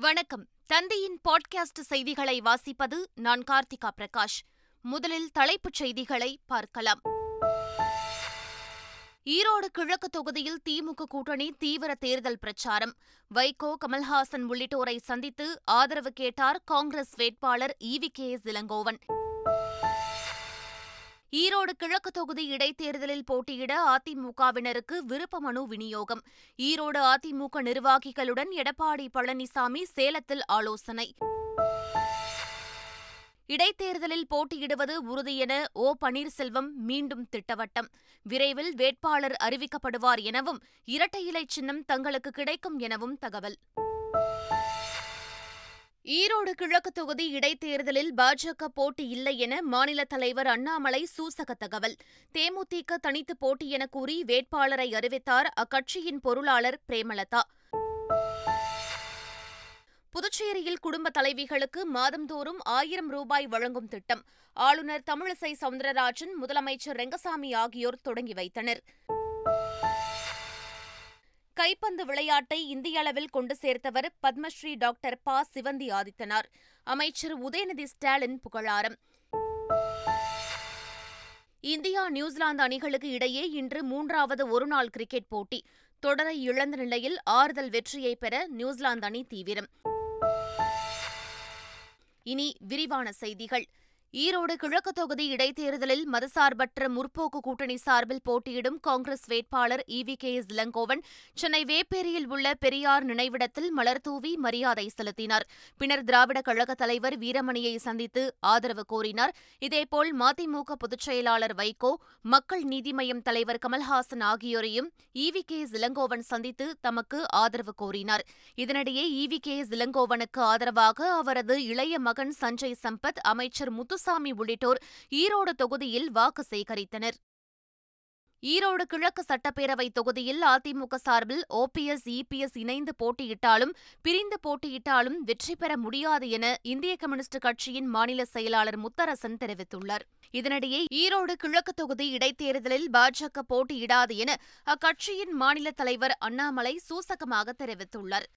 வணக்கம். தந்தையின் பாட்காஸ்ட் செய்திகளை வாசிப்பது நான் கார்த்திகா பிரகாஷ். முதலில் தலைப்புச் செய்திகளை பார்க்கலாம். ஈரோடு கிழக்கு தொகுதியில் திமுக கூட்டணி தீவிர தேர்தல் பிரச்சாரம். வைகோ கமல்ஹாசன் உள்ளிட்டோரை சந்தித்து ஆதரவு கேட்டார் காங்கிரஸ் வேட்பாளர் ஈவி கே இளங்கோவன். ஈரோடு கிழக்கு தொகுதி இடைத்தேர்தலில் போட்டியிட அதிமுகவினருக்கு விருப்ப மனு விநியோகம். ஈரோடு அதிமுக நிர்வாகிகளுடன் எடப்பாடி பழனிசாமி சேலத்தில் ஆலோசனை. இடைத்தேர்தலில் போட்டியிடுவது உறுதி என ஓ பன்னீர்செல்வம் மீண்டும் திட்டவட்டம். விரைவில் வேட்பாளர் அறிவிக்கப்படுவார் எனவும் இரட்டை இலை சின்னம் தங்களுக்கு கிடைக்கும் எனவும் தகவல். ஈரோடு கிழக்கு தொகுதி இடைத்தேர்தலில் பாஜக போட்டி இல்லை என மாநில தலைவர் அண்ணாமலை சூசக தகவல். தேமுதிக தனித்து போட்டி என கூறி வேட்பாளரை அறிவித்தார் அக்கட்சியின் பொருளாளர் பிரேமலதா. புதுச்சேரியில் குடும்ப தலைவிகளுக்கு மாதந்தோறும் ஆயிரம் ரூபாய் வழங்கும் திட்டம். ஆளுநர் தமிழிசை சவுந்தரராஜன் முதலமைச்சர் ரெங்கசாமி ஆகியோர் தொடங்கி வைத்தனர். கைப்பந்து விளையாட்டை இந்திய அளவில் கொண்டு சேர்த்தவர் பத்மஸ்ரீ டாக்டர் ப. சிவந்தி ஆதித்தனார். அமைச்சர் உதயநிதி ஸ்டாலின் புகழாரம். இந்தியா நியூசிலாந்து அணிகளுக்கு இடையே இன்று மூன்றாவது ஒருநாள் கிரிக்கெட் போட்டி. தொடரை இழந்த நிலையில் ஆறுதல் வெற்றியை பெற நியூசிலாந்து அணி தீவிரம். இனி விரிவான செய்திகள். ஈரோடு கிழக்கு தொகுதி இடைத்தேர்தலில் மதசார்பற்ற முற்போக்கு கூட்டணி சார்பில் போட்டியிடும் காங்கிரஸ் வேட்பாளர் V. K. S. Elangovan Chennai வேப்பேரியில் உள்ள பெரியார் நினைவிடத்தில் மலர்தூவி மரியாதை செலுத்தினார். பின்னர் திராவிட கழக தலைவர் வீரமணியை சந்தித்து ஆதரவு கோரினார். இதேபோல் மதிமுக பொதுச்செயலாளர் வைகோ மக்கள் நீதி மய்யம் தலைவர் கமல்ஹாசன் ஆகியோரையும் வி. கே. எஸ். இளங்கோவன் சந்தித்து தமக்கு ஆதரவு கோரினார். இதனிடையே வி. கே. எஸ். இளங்கோவனுக்கு ஆதரவாக அவரது இளைய மகன் சஞ்சய் சம்பத் அமைச்சர் முத்து முத்துசாமி உள்ளிட்டோர் ஈரோடு தொகுதியில் வாக்கு சேகரித்தனர். ஈரோடு கிழக்கு சட்டப்பேரவை தொகுதியில் அதிமுக சார்பில் ஓபிஎஸ் இபிஎஸ் இணைந்து போட்டியிட்டாலும் பிரிந்து போட்டியிட்டாலும் வெற்றி பெற முடியாது என இந்திய கம்யூனிஸ்ட் கட்சியின் மாநில செயலாளர் முத்தரசன் தெரிவித்துள்ளார். இதனிடையே ஈரோடு கிழக்கு தொகுதி இடைத்தேர்தலில் பாஜக போட்டியிடாது என அக்கட்சியின் மாநில தலைவர் அண்ணாமலை சூசகமாக தெரிவித்துள்ளார்.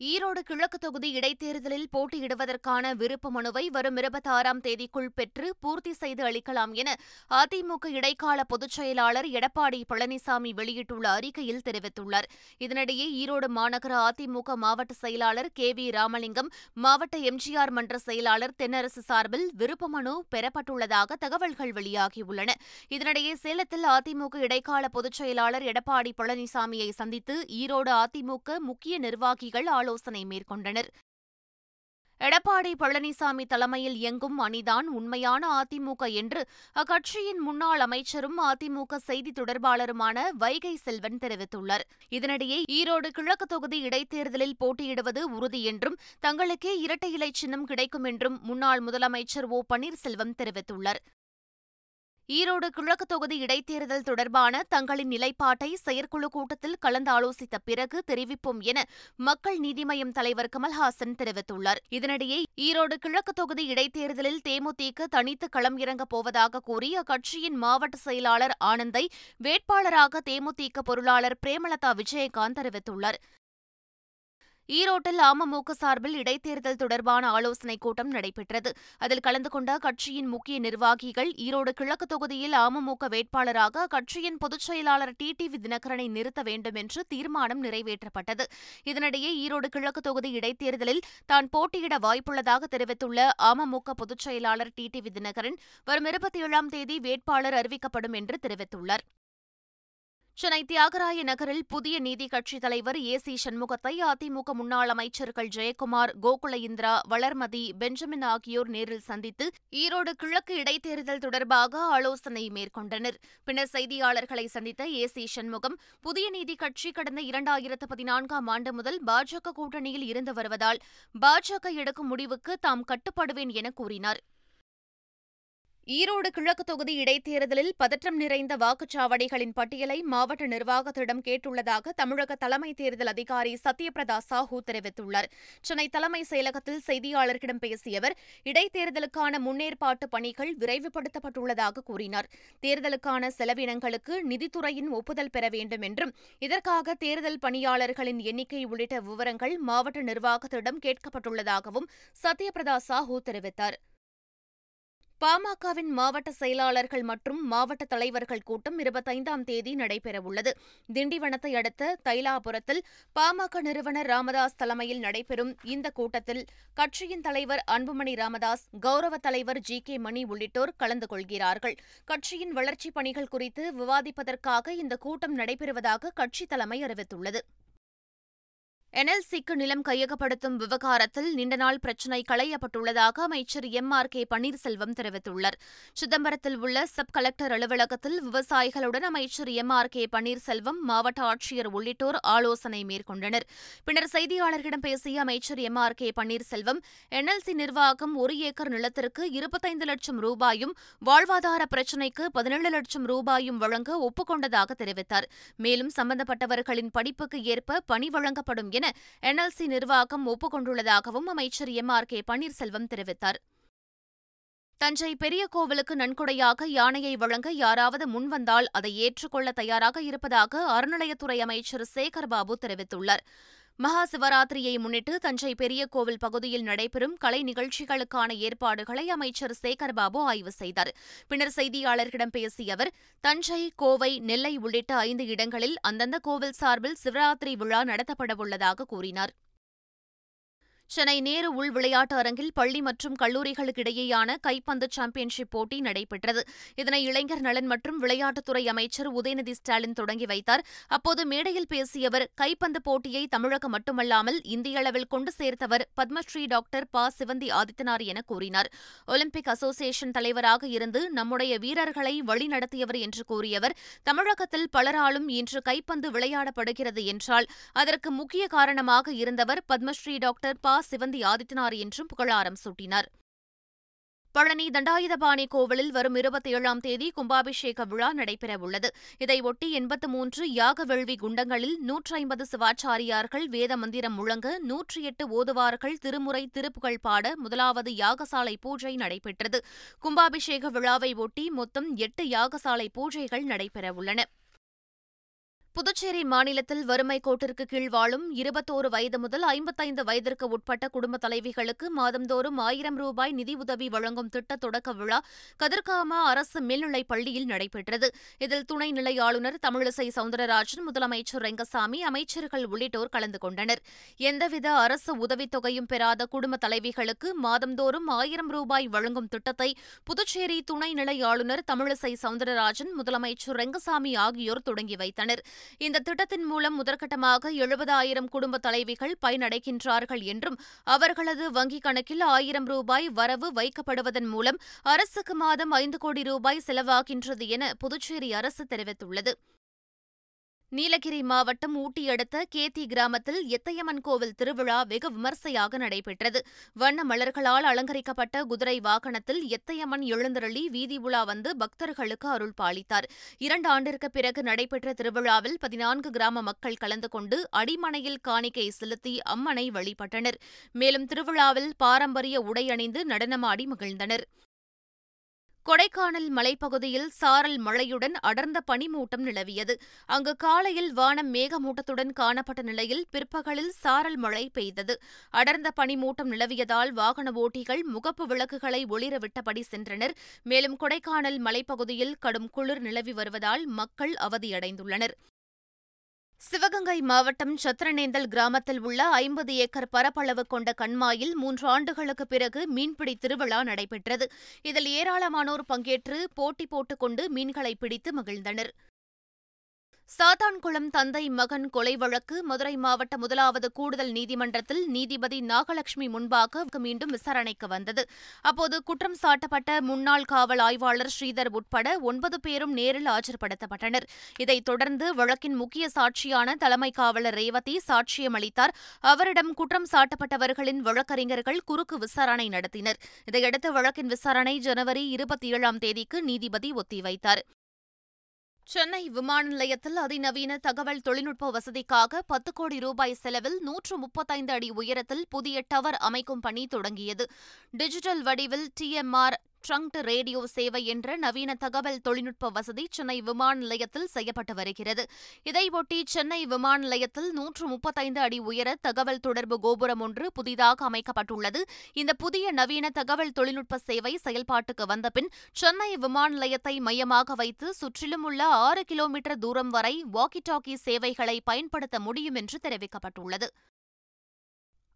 ஈரோடு கிழக்கு தொகுதி இடைத்தேர்தலில் போட்டியிடுவதற்கான விருப்ப மனுவை வரும் இருபத்தாறாம் தேதிக்குள் பெற்று பூர்த்தி செய்து அளிக்கலாம் என அதிமுக இடைக்கால பொதுச் செயலாளர் எடப்பாடி பழனிசாமி வெளியிட்டுள்ள அறிக்கையில் தெரிவித்துள்ளார். இதனிடையே ஈரோடு மாநகர அதிமுக மாவட்ட செயலாளர் கே வி ராமலிங்கம் மாவட்ட எம்ஜிஆர் மன்ற செயலாளர் தென்னரசு சார்பில் விருப்ப மனு பெறப்பட்டுள்ளதாக தகவல்கள் வெளியாகியுள்ளன. இதனிடையே சேலத்தில் அதிமுக இடைக்கால பொதுச் செயலாளர் எடப்பாடி பழனிசாமியை சந்தித்து ஈரோடு அதிமுக முக்கிய நிர்வாகிகள் ஆலோசனை மேற்கொண்டனர். எடப்பாடி பழனிசாமி தலைமையில் இயங்கும் அணிதான் உண்மையான அதிமுக என்று அக்கட்சியின் முன்னாள் அமைச்சரும் அதிமுக செய்தி தொடர்பாளருமான வைகை செல்வன் தெரிவித்துள்ளார். இதனிடையே ஈரோடு கிழக்கு தொகுதி இடைத்தேர்தலில் போட்டியிடுவது உறுதி என்றும் தங்களுக்கே இரட்டை இலை சின்னம் கிடைக்கும் என்றும் முன்னாள் முதலமைச்சர் ஓ பன்னீர்செல்வம் தெரிவித்துள்ளார். ஈரோடு கிழக்கு தொகுதி இடைத்தேர்தல் தொடர்பான தங்களின் நிலைப்பாட்டை செயற்குழு கூட்டத்தில் கலந்தாலோசித்த பிறகு தெரிவிப்போம் என மக்கள் நீதி மய்யம் தலைவர் கமல்ஹாசன் தெரிவித்துள்ளார். இதனிடையே ஈரோடு கிழக்கு தொகுதி இடைத்தேர்தலில் தேமுதிக தனித்து களம் இறங்கப் போவதாக கூறி அக்கட்சியின் மாவட்ட செயலாளர் ஆனந்தை வேட்பாளராக தேமுதிக பொருளாளர் பிரேமலதா விஜயகாந்த் தெரிவித்துள்ளார். ஈரோட்டில் அமமுக சார்பில் இடைத்தேர்தல் தொடர்பான ஆலோசனைக் கூட்டம் நடைபெற்றது. அதில் கலந்து கொண்ட கட்சியின் முக்கிய நிர்வாகிகள் ஈரோடு கிழக்கு தொகுதியில் அமமுக வேட்பாளராக கட்சியின் பொதுச் செயலாளர் டி. வி. தினகரனை நிறுத்த வேண்டும் என்று தீர்மானம் நிறைவேற்றப்பட்டது. இதனிடையே ஈரோடு கிழக்கு தொகுதி இடைத்தேர்தலில் தான் போட்டியிட வாய்ப்புள்ளதாக தெரிவித்துள்ள அமமுக பொதுச் செயலாளர் டி. வி. தினகரன் வரும் இருபத்தி ஏழாம் தேதி வேட்பாளர் அறிவிக்கப்படும் என்று தெரிவித்துள்ளார். சென்னை தியாகராய நகரில் புதிய நீதி கட்சித் தலைவர் ஏ சி சண்முகத்தை அதிமுக முன்னாள் அமைச்சர்கள் ஜெயக்குமார் கோகுல இந்திரா வளர்மதி பெஞ்சமின் ஆகியோர் நேரில் சந்தித்து ஈரோடு கிழக்கு இடைத்தேர்தல் தொடர்பாக ஆலோசனை மேற்கொண்டனர். பின்னர் செய்தியாளர்களை சந்தித்த ஏ சி சண்முகம் புதிய நீதி கட்சி கடந்த இரண்டாயிரத்து பதினான்காம் ஆண்டு முதல் பாஜக கூட்டணியில் இருந்து வருவதால் பாஜக எடுக்கும் முடிவுக்கு தாம் கட்டுப்படுவேன் என கூறினார். ஈரோடு கிழக்கு தொகுதி இடைத்தேர்தலில் பதற்றம் நிறைந்த வாக்குச்சாவடிகளின் பட்டியலை மாவட்ட நிர்வாகத்திடம் கேட்டுள்ளதாக தமிழக தலைமை தேர்தல் அதிகாரி சத்யபிரதா சாஹூ தெரிவித்துள்ளார். சென்னை தலைமை செயலகத்தில் செய்தியாளர்களிடம் பேசிய அவர் இடைத்தேர்தலுக்கான முன்னேற்பாட்டு பணிகள் விரைவுபடுத்தப்பட்டுள்ளதாக கூறினார். தேர்தலுக்கான செலவினங்களுக்கு நிதித்துறையின் ஒப்புதல் பெற வேண்டும் என்றும் இதற்காக தேர்தல் பணியாளர்களின் எண்ணிக்கை உள்ளிட்ட விவரங்கள் மாவட்ட நிர்வாகத்திடம் கேட்கப்பட்டுள்ளதாகவும் சத்யபிரதா சாஹூ தெரிவித்தார். பாமகவின் மாவட்ட செயலாளர்கள் மற்றும் மாவட்ட தலைவர்கள் கூட்டம் இருபத்தைந்தாம் தேதி நடைபெறவுள்ளது. திண்டிவனத்தை அடுத்த தைலாபுரத்தில் பாமக நிறுவனர் ராமதாஸ் தலைமையில் நடைபெறும் இந்த கூட்டத்தில் கட்சியின் தலைவர் அன்புமணி ராமதாஸ் கௌரவ தலைவர் ஜி கே மணி உள்ளிட்டோர் கலந்து கொள்கிறார்கள். கட்சியின் வளர்ச்சிப் பணிகள் குறித்து விவாதிப்பதற்காக இந்த கூட்டம் நடைபெறுவதாக கட்சி தலைமை அறிவித்துள்ளது. என்எல்சிக்கு நிலம் கையகப்படுத்தும் விவகாரத்தில் நீண்ட நாள் பிரச்சினை களையப்பட்டுள்ளதாக அமைச்சர் எம் ஆர் கே பன்னீர்செல்வம் தெரிவித்துள்ளார். சிதம்பரத்தில் உள்ள சப் கலெக்டர் அலுவலகத்தில் விவசாயிகளுடன் அமைச்சர் எம் ஆர் கே பன்னீர்செல்வம் மாவட்ட ஆட்சியர் உள்ளிட்டோர் ஆலோசனை மேற்கொண்டனர். பின்னர் செய்தியாளர்களிடம் பேசிய அமைச்சர் M R K Panneerselvam NLC நிர்வாகம் ஒரு ஏக்கர் நிலத்திற்கு இருபத்தைந்து லட்சம் ரூபாயும் வாழ்வாதார பிரச்சினைக்கு பதினேழு லட்சம் ரூபாயும் வழங்க ஒப்புக்கொண்டதாக தெரிவித்தார். மேலும் சம்பந்தப்பட்டவர்களின் படிப்புக்கு ஏற்ப பணி வழங்கப்படும் என என்எல்சி நிர்வாகம் ஒப்புக்கொண்டுள்ளதாகவும் அமைச்சர் எம் ஆர் கே பன்னீர்செல்வம் தெரிவித்தார். தஞ்சை பெரிய கோவிலுக்கு நன்கொடையாக யானையை வழங்க யாராவது முன்வந்தால் அதை ஏற்றுக்கொள்ள தயாராக இருப்பதாக அறநிலையத்துறை அமைச்சர் சேகர்பாபு தெரிவித்துள்ளார். மகா சிவராத்திரியை முன்னிட்டு தஞ்சை பெரிய கோவில் பகுதியில் நடைபெறும் கலை நிகழ்ச்சிகளுக்கான ஏற்பாடுகளை அமைச்சர் சேகர்பாபு ஆய்வு செய்தார். பின்னர் செய்தியாளர்களிடம் பேசிய அவர் தஞ்சை கோவை நெல்லை உள்ளிட்ட ஐந்து இடங்களில் அந்தந்த கோவில் சார்பில் சிவராத்திரி விழா நடத்தப்படவுள்ளதாக கூறினார். சென்னை நேரு உள் விளையாட்டு அரங்கில் பள்ளி மற்றும் கல்லூரிகளுக்கிடையேயான கைப்பந்து சாம்பியன்ஷிப் போட்டி நடைபெற்றது. இதனை இளைஞர் நலன் மற்றும் விளையாட்டுத்துறை அமைச்சர் உதயநிதி ஸ்டாலின் தொடங்கி வைத்தார். அப்போது மேடையில் பேசிய அவர் கைப்பந்து போட்டியை தமிழகம் மட்டுமல்லாமல் இந்திய அளவில் கொண்டு சேர்த்தவர் பத்மஸ்ரீ டாக்டர் ப. சிவந்தி ஆதித்தனார் என கூறினார். ஒலிம்பிக் அசோசியேஷன் தலைவராக இருந்து நம்முடைய வீரர்களை வழிநடத்தியவர் என்று கூறியவர் தமிழகத்தில் பலராலும் இன்று கைப்பந்து விளையாடப்படுகிறது என்றால் அதற்கு முக்கிய காரணமாக இருந்தவர் பத்மஸ்ரீ டாக்டர் ப. சிவந்தி ஆதித்தனார் என்றும் புகழாரம் சூட்டினார். பழனி தண்டாயுதபாணி கோவிலில் வரும் இருபத்தி ஏழாம் தேதி கும்பாபிஷேக விழா நடைபெறவுள்ளது. இதையொட்டி எண்பத்து மூன்று யாக வேள்வி குண்டங்களில் நூற்றி ஐம்பது சிவாச்சாரியார்கள் வேத மந்திரம் முழங்க நூற்றி எட்டு ஓதுவார்கள் திருமுறை திருப்புகழ் பாட முதலாவது யாகசாலை பூஜை நடைபெற்றது. கும்பாபிஷேக விழாவை ஒட்டி மொத்தம் எட்டு யாகசாலை பூஜைகள் நடைபெறவுள்ளன. புதுச்சேரி மாநிலத்தில் வறுமை கோட்டிற்கு கீழ் வாழும் இருபத்தோரு வயது முதல் ஐம்பத்தைந்து வயதிற்கு உட்பட்ட குடும்ப தலைவிகளுக்கு மாதந்தோறும் ஆயிரம் ரூபாய் நிதியுதவி வழங்கும் திட்ட தொடக்க விழா கதிர்காமா அரசு மேல்நிலைப் பள்ளியில் நடைபெற்றது. இதில் துணைநிலை ஆளுநர் தமிழிசை சவுந்தரராஜன் முதலமைச்சர் ரெங்கசாமி அமைச்சர்கள் உள்ளிட்டோர் கலந்து கொண்டனர். எந்தவித அரசு உதவித்தொகையும் பெறாத குடும்ப தலைவிகளுக்கு மாதந்தோறும் ஆயிரம் ரூபாய் வழங்கும் திட்டத்தை புதுச்சேரி துணைநிலை ஆளுநர் தமிழிசை சவுந்தரராஜன் முதலமைச்சர் ரெங்கசாமி ஆகியோர் தொடங்கி வைத்தனர். இந்த திட்டத்தின் மூலம் முதற்கட்டமாக எழுபதாயிரம் குடும்ப தலைவிகள் பயனடைகின்றார்கள் என்றும் அவர்களது வங்கிக் கணக்கில் ஆயிரம் ரூபாய் வரவு வைக்கப்படுவதன் மூலம் அரசுக்கு மாதம் ஐந்து கோடி ரூபாய் செலவாகின்றது என புதுச்சேரி அரசு தெரிவித்துள்ளது. நீலகிரி மாவட்டம் ஊட்டி அடுத்த கேத்தி கிராமத்தில் எத்தையம்மன் கோவில் திருவிழா வெகு விமர்சையாக நடைபெற்றது. வண்ண மலர்களால் அலங்கரிக்கப்பட்ட குதிரை வாகனத்தில் எத்தையம்மன் எழுந்தருளி வீதி உலா வந்து பக்தர்களுக்கு அருள் பாலித்தார். இரண்டு ஆண்டிற்கு பிறகு நடைபெற்ற திருவிழாவில் பதினான்கு கிராம மக்கள் கலந்து கொண்டு அடிமனையில் காணிக்கை செலுத்தி அம்மனை வழிபட்டனர். மேலும் திருவிழாவில் பாரம்பரிய உடை அணிந்து நடனமாடி மகிழ்ந்தனர். கொடைக்கானல் மலைப்பகுதியில் சாரல் மழையுடன் அடர்ந்த பனிமூட்டம் நிலவியது. அங்கு காலையில் வானம் மேகமூட்டத்துடன் காணப்பட்ட நிலையில் பிற்பகலில் சாரல் மழை பெய்தது. அடர்ந்த பனிமூட்டம் நிலவியதால் வாகன ஓட்டிகள் முகப்பு விளக்குகளை ஒளிரவிட்டபடி சென்றனர். மேலும் கொடைக்கானல் மலைப்பகுதியில் கடும் குளிர் நிலவி வருவதால் மக்கள் அவதியடைந்துள்ளனர். சிவகங்கை மாவட்டம் சத்திரநேந்தல் கிராமத்தில் உள்ள ஐம்பது ஏக்கர் பரப்பளவு கொண்ட கண்மாயில் மூன்று ஆண்டுகளுக்கு பிறகு மீன்பிடி திருவிழா நடைபெற்றது. இதில் ஏராளமானோர் பங்கேற்று போட்டி போட்டுக் கொண்டு மீன்களை பிடித்து மகிழ்ந்தனர். சாத்தான்குளம் தந்தை மகன் கொலை வழக்கு மதுரை மாவட்ட முதலாவது கூடுதல் நீதிமன்றத்தில் நீதிபதி நாகலட்சுமி முன்பாக மீண்டும் விசாரணைக்கு வந்தது. அப்போது குற்றம் சாட்டப்பட்ட முன்னாள் காவல் ஆய்வாளர் ஸ்ரீதர் உட்பட ஒன்பது பேரும் நேரில் ஆஜர்படுத்தப்பட்டனர். இதைத் தொடர்ந்து வழக்கின் முக்கிய சாட்சியான தலைமை காவலர் ரேவதி சாட்சியம் அளித்தார். அவரிடம் குற்றம் சாட்டப்பட்டவர்களின் வழக்கறிஞர்கள் குறுக்கு விசாரணை நடத்தினர். இதையடுத்து வழக்கின் விசாரணை ஜனவரி இருபத்தி ஏழாம் தேதிக்கு நீதிபதி ஒத்திவைத்தார். சென்னை விமான நிலையத்தில் அதிநவீன தகவல் தொழில்நுட்ப வசதிக்காக பத்து கோடி ரூபாய் செலவில் நூற்று முப்பத்தைந்து அடி உயரத்தில் புதிய டவர் அமைக்கும் பணி தொடங்கியது. டிஜிட்டல் வடிவில் டிஎம்ஆர் ட்ரங்க் ரேடியோ சேவை என்ற நவீன தகவல் தொழில்நுட்ப வசதி சென்னை விமான நிலையத்தில் செய்யப்பட்டு வருகிறது. இதையொட்டி சென்னை விமான நிலையத்தில் நூற்று முப்பத்தைந்து அடி உயர தகவல் தொடர்பு கோபுரம் ஒன்று புதிதாக அமைக்கப்பட்டுள்ளது. இந்த புதிய நவீன தகவல் தொழில்நுட்ப சேவை செயல்பாட்டுக்கு வந்தபின் சென்னை விமான நிலையத்தை மையமாக வைத்து சுற்றிலும் உள்ள ஆறு கிலோமீட்டர் தூரம் வரை வாக்கி டாக்கி சேவைகளை பயன்படுத்த முடியும் என்று தெரிவிக்கப்பட்டுள்ளது.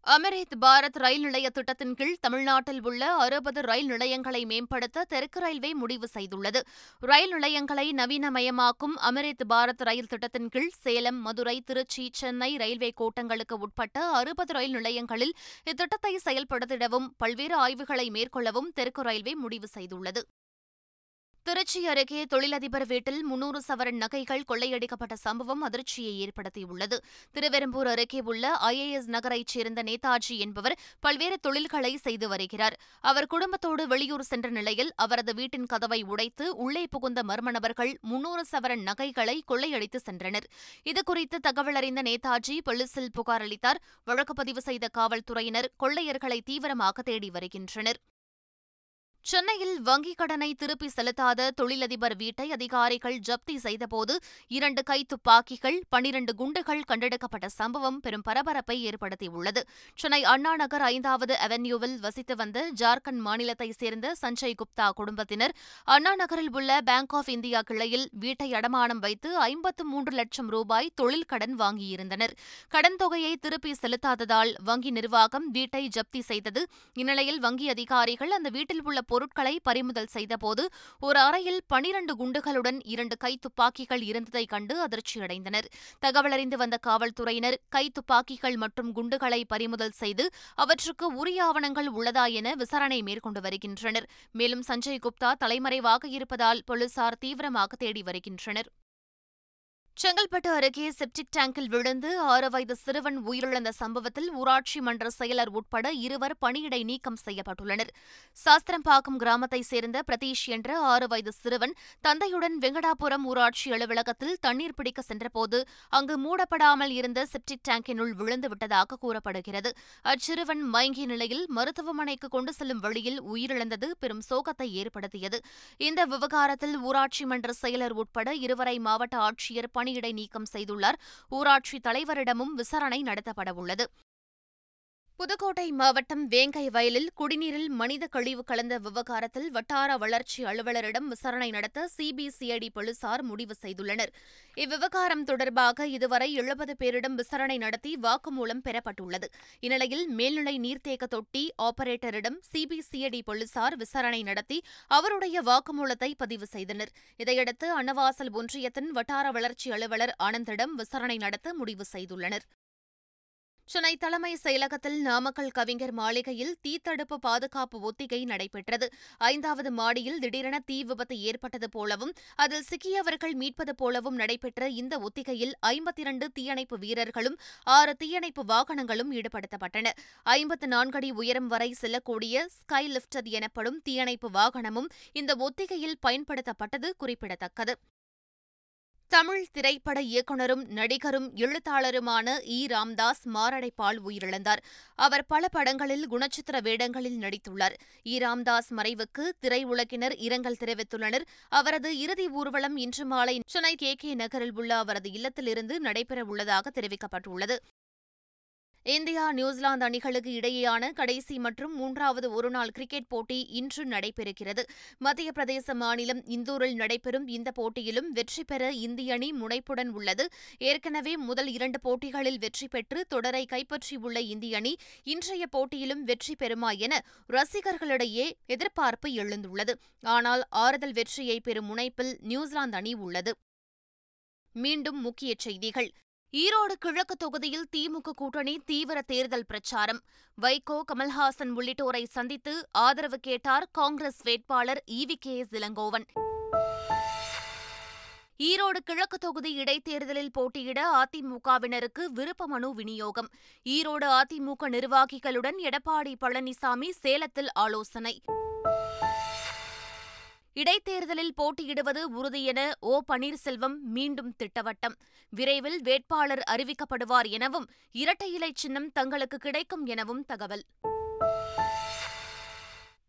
அமிர்த் பாரத் ரயில் நிலைய திட்டத்தின் கீழ் தமிழ்நாட்டில் உள்ள அறுபது ரயில் நிலையங்களை மேம்படுத்த தெற்கு ரயில்வே முடிவு செய்துள்ளது. ரயில் நிலையங்களை நவீனமயமாக்கும் அமிர்த் பாரத் ரயில் திட்டத்தின் கீழ் சேலம் மதுரை திருச்சி சென்னை ரயில்வே கோட்டங்களுக்கு உட்பட்ட அறுபது ரயில் நிலையங்களில் இத்திட்டத்தை செயல்படுத்திடவும் பல்வேறு ஆய்வுகளை மேற்கொள்ளவும் தெற்கு ரயில்வே முடிவு செய்துள்ளது. திருச்சி அருகே தொழிலதிபர் வீட்டில் முன்னூறு சவரன் நகைகள் கொள்ளையடிக்கப்பட்ட சம்பவம் அதிர்ச்சியை ஏற்படுத்தியுள்ளது. திருவெரும்பூர் அருகே உள்ள ஐஏஎஸ் நகரைச் சேர்ந்த நேதாஜி என்பவர் பல்வேறு தொழில்களை செய்து வருகிறார். அவர் குடும்பத்தோடு வெளியூர் சென்ற நிலையில் அவரது வீட்டின் கதவை உடைத்து உள்ளே புகுந்த மர்ம நபர்கள் முன்னூறு சவரன் நகைகளை கொள்ளையடித்து சென்றனர். இதுகுறித்து தகவல் அறிந்த நேதாஜி போலீசில் புகார் அளித்தார். வழக்கு பதிவு செய்த காவல்துறையினர் கொள்ளையர்களை தீவிரமாக தேடி வருகின்றனர். சென்னையில் வங்கிக் கடனை திருப்பி செலுத்தாத தொழிலதிபர் வீட்டை அதிகாரிகள் ஜப்தி செய்தபோது இரண்டு கை துப்பாக்கிகள் பனிரண்டு குண்டுகள் கண்டெடுக்கப்பட்ட சம்பவம் பெரும் பரபரப்பை ஏற்படுத்தியுள்ளது. சென்னை அண்ணா நகர் ஐந்தாவது அவென்யூவில் வசித்து வந்த ஜார்க்கண்ட் மாநிலத்தைச் சேர்ந்த சஞ்சய் குப்தா குடும்பத்தினர் அண்ணா நகரில் உள்ள பேங்க் ஆஃப் இந்தியா கிளையில் வீட்டை அடமானம் வைத்து ஐம்பத்து மூன்று லட்சம் ரூபாய் தொழில் கடன் வாங்கியிருந்தனர். கடன் தொகையை திருப்பி செலுத்தாததால் வங்கி நிர்வாகம் வீட்டை ஜப்தி செய்தது. இந்நிலையில் வங்கி அதிகாரிகள் அந்த வீட்டில் உள்ள பொருட்களை பறிமுதல் செய்தபோது ஒரு அறையில் பனிரண்டு குண்டுகளுடன் இரண்டு கைத்துப்பாக்கிகள் இருந்ததைக் கண்டு அதிர்ச்சியடைந்தனர். தகவலறிந்து வந்த காவல்துறையினர் கைத்துப்பாக்கிகள் மற்றும் குண்டுகளை பறிமுதல் செய்து அவற்றுக்கு உரிய ஆவணங்கள் உள்ளதா என விசாரணை மேற்கொண்டு வருகின்றனர். மேலும் சஞ்சய் குப்தா தலைமறைவாக இருப்பதால் போலீசார் தீவிரமாக தேடி வருகின்றனர். செங்கல்பட்டு அருகே செப்டிக் டேங்கில் விழுந்து ஆறு வயது சிறுவன் உயிரிழந்த சம்பவத்தில் ஊராட்சி மன்ற செயலர் உட்பட இருவர் பணியிடை நீக்கம் செய்யப்பட்டுள்ளனர். சாஸ்திரம்பாக்கம் கிராமத்தைச் சேர்ந்த பிரதீஷ் என்ற ஆறு வயது சிறுவன் தந்தையுடன் வெங்கடாபுரம் ஊராட்சி அலுவலகத்தில் தண்ணீர் பிடிக்க சென்றபோது அங்கு மூடப்படாமல் இருந்த செப்டிக் டேங்கினுள் விழுந்து விட்டதாக கூறப்படுகிறது. அச்சிறுவன் மயங்கிய நிலையில் மருத்துவமனைக்கு கொண்டு செல்லும் வழியில் உயிரிழந்தது பெரும் சோகத்தை ஏற்படுத்தியது. இந்த விவகாரத்தில் ஊராட்சி மன்ற செயலர் உட்பட இருவரை மாவட்ட ஆட்சியர் பணியிடை நீக்கம் செய்துள்ளார். ஊராட்சி தலைவரிடமும் விசாரணை நடத்தப்படவுள்ளது. புதுக்கோட்டை மாவட்டம் வேங்கை வயலில் குடிநீரில் மனித கழிவு கலந்த விவகாரத்தில் வட்டார வளர்ச்சி அலுவலரிடம் விசாரணை நடத்த சிபிசிஐடி போலீசார் முடிவு செய்துள்ளனர். இவ்விவகாரம் தொடர்பாக இதுவரை எழுபது பேரிடம் விசாரணை நடத்தி வாக்குமூலம் பெறப்பட்டுள்ளது. இந்நிலையில் மேல்நிலை நீர்த்தேக்க தொட்டி ஆபரேட்டரிடம் சிபிசிஐடி போலீசார் விசாரணை நடத்தி அவருடைய வாக்குமூலத்தை பதிவு செய்தனர். இதையடுத்து அன்னவாசல் ஒன்றியத்தின் வட்டார வளர்ச்சி அலுவலர் ஆனந்திடம் விசாரணை நடத்த முடிவு செய்துள்ளனர். சென்னை தலைமை செயலகத்தில் நாமக்கல் கவிஞர் மாளிகையில் தீத்தடுப்பு பாதுகாப்பு ஒத்திகை நடைபெற்றது. ஐந்தாவது மாடியில் திடீரென தீ விபத்து ஏற்பட்டது போலவும் அதில் சிக்கியவர்கள் மீட்பது போலவும் நடைபெற்ற இந்த ஒத்திகையில் ஐம்பத்தி இரண்டு தீயணைப்பு வீரர்களும் ஆறு தீயணைப்பு வாகனங்களும் ஈடுபடுத்தப்பட்டன ஐம்பத்து நான்கு அடி உயரம் வரை செல்லக்கூடிய ஸ்கை லிப்டர் எனப்படும் தீயணைப்பு வாகனமும் இந்த ஒத்திகையில் பயன்படுத்தப்பட்டது குறிப்பிடத்தக்கது. தமிழ் திரைப்பட இயக்குநரும் நடிகரும் எழுத்தாளருமான இ. ராம்தாஸ் மாரடைப்பால் உயிரிழந்தார். அவர் பல படங்களில் குணச்சித்திர வேடங்களில் நடித்துள்ளார். இ. ராம்தாஸ் மறைவுக்கு திரையுலகினர் இரங்கல் தெரிவித்துள்ளனர். அவரது இறுதி ஊர்வலம் இன்று மாலை சென்னை கே. கே. நகரில் உள்ள அவரது இல்லத்திலிருந்து நடைபெறவுள்ளதாக தெரிவிக்கப்பட்டுள்ளது. இந்தியா நியூசிலாந்து அணிகளுக்கு இடையேயான கடைசி மற்றும் மூன்றாவது ஒருநாள் கிரிக்கெட் போட்டி இன்று நடைபெறுகிறது. மத்திய பிரதேச மாநிலம் இந்தூரில் நடைபெறும் இந்த போட்டியிலும் வெற்றி பெற இந்திய அணி முனைப்புடன் உள்ளது. ஏற்கனவே முதல் இரண்டு போட்டிகளில் வெற்றி பெற்று தொடரை கைப்பற்றியுள்ள இந்திய அணி இன்றைய போட்டியிலும் வெற்றி பெறுமா என ரசிகர்களிடையே எதிர்பார்ப்பு எழுந்துள்ளது. ஆனால் ஆறுதல் வெற்றியை பெறும் முனைப்பில் நியூசிலாந்து அணி உள்ளது. மீண்டும் முக்கிய செய்திகள். ஈரோடு கிழக்கு தொகுதியில் திமுக கூட்டணி தீவிர தேர்தல் பிரச்சாரம். வைகோ கமல்ஹாசன் உள்ளிட்டோரை சந்தித்து ஆதரவு கேட்டார் காங்கிரஸ் வேட்பாளர் EV K. S Elangovan. Erode கிழக்கு தொகுதி இடைத்தேர்தலில் போட்டியிட அதிமுகவினருக்கு விருப்ப மனு விநியோகம். ஈரோடு அதிமுக நிர்வாகிகளுடன் எடப்பாடி பழனிசாமி சேலத்தில் ஆலோசனை. இடைத்தேர்தலில் போட்டியிடுவது உறுதி என ஓ. பன்னீர்செல்வம் மீண்டும் திட்டவட்டம். விரைவில் வேட்பாளர் அறிவிக்கப்படுவார் எனவும் இரட்டை இலை சின்னம் தங்களுக்கு கிடைக்கும் எனவும் தகவல்.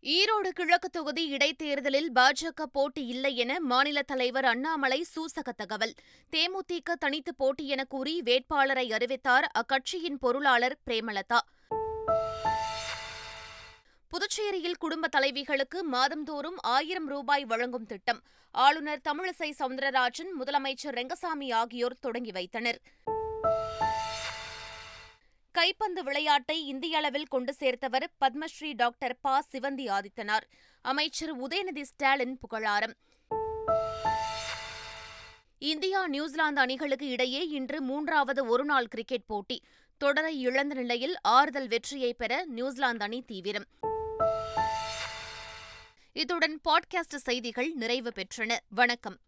ஈரோடு கிழக்கு தொகுதி இடைத்தேர்தலில் பாஜக போட்டி இல்லை என மாநில தலைவர் அண்ணாமலை சூசக தகவல். தேமுதிக தனித்து போட்டி என கூறி வேட்பாளரை அறிவித்தார் அக்கட்சியின் பொருளாளர் பிரேமலதா. புதுச்சேரியில் குடும்ப தலைவிகளுக்கு மாதந்தோறும் ஆயிரம் ரூபாய் வழங்கும் திட்டம். ஆளுநர் தமிழிசை சவுந்தரராஜன் முதலமைச்சர் ரெங்கசாமி ஆகியோர் தொடங்கி வைத்தனர். கைப்பந்து விளையாட்டை இந்திய அளவில் கொண்டு சேர்த்தவர் பத்மஸ்ரீ டாக்டர் ப. சிவந்தி ஆதித்தனார். அமைச்சர் உதயநிதி ஸ்டாலின் புகழாரம். இந்தியா நியூசிலாந்து அணிகளுக்கு இடையே இன்று மூன்றாவது ஒருநாள் கிரிக்கெட் போட்டி. தொடரை இழந்த நிலையில் ஆறுதல் வெற்றியை பெற நியூசிலாந்து அணி தீவிரம். இத்துடன் பாட்காஸ்ட் செய்திகள் நிறைவு பெற்றன. வணக்கம்.